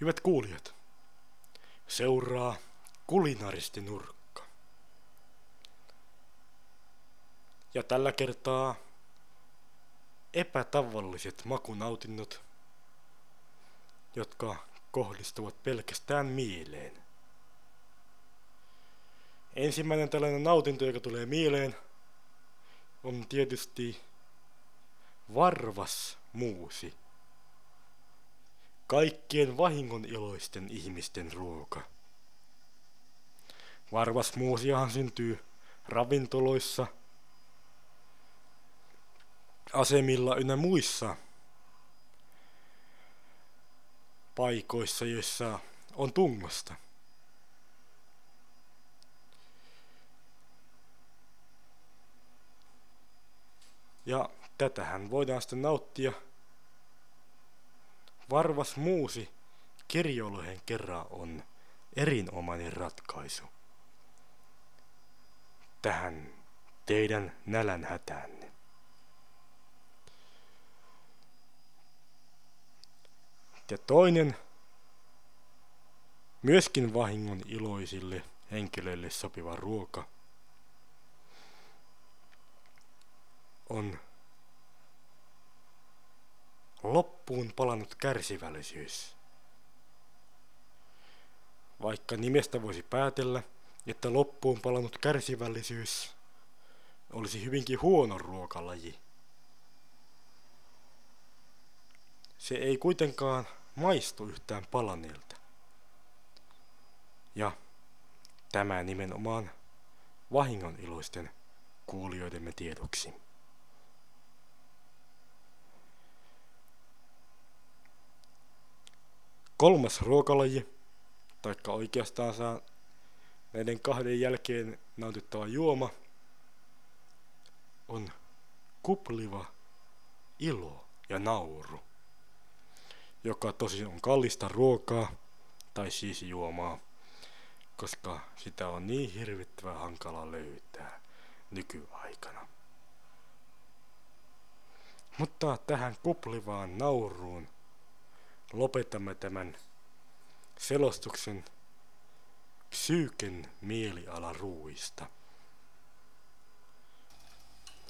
Hyvät kuulijat, seuraa kulinaristi nurkka. Ja tällä kertaa epätavalliset makunautinnot, jotka kohdistuvat pelkästään mieleen. Ensimmäinen tällainen nautinto, joka tulee mieleen, on tietysti varvas muusi kaikkien vahingoniloisten ihmisten ruoka. Varvasmuusiahan syntyy ravintoloissa, asemilla ynnä muissa paikoissa, joissa on tungosta. Ja tätähän voidaan sitten nauttia – Varvas muusi kirjolohen kerran on erinomainen ratkaisu tähän teidän nälän hätäänne. Ja toinen, myöskin vahingon iloisille henkilöille sopiva ruoka on loppuun palannut kärsivällisyys. Vaikka nimestä voisi päätellä, että loppuun palannut kärsivällisyys olisi hyvinkin huono ruokalaji. Se ei kuitenkaan maistu yhtään palaneelta. Ja tämä nimenomaan vahingoniloisten kuulijoidemme tiedoksi. Kolmas ruokalaji, taikka oikeastaan saa näiden kahden jälkeen nautittava juoma, on kupliva ilo ja nauru, joka tosi on kallista ruokaa, tai siis juomaa, koska sitä on niin hirvittävän hankala löytää nykyaikana. Mutta tähän kuplivaan nauruun lopetamme tämän selostuksen psyyken mielialaruuista.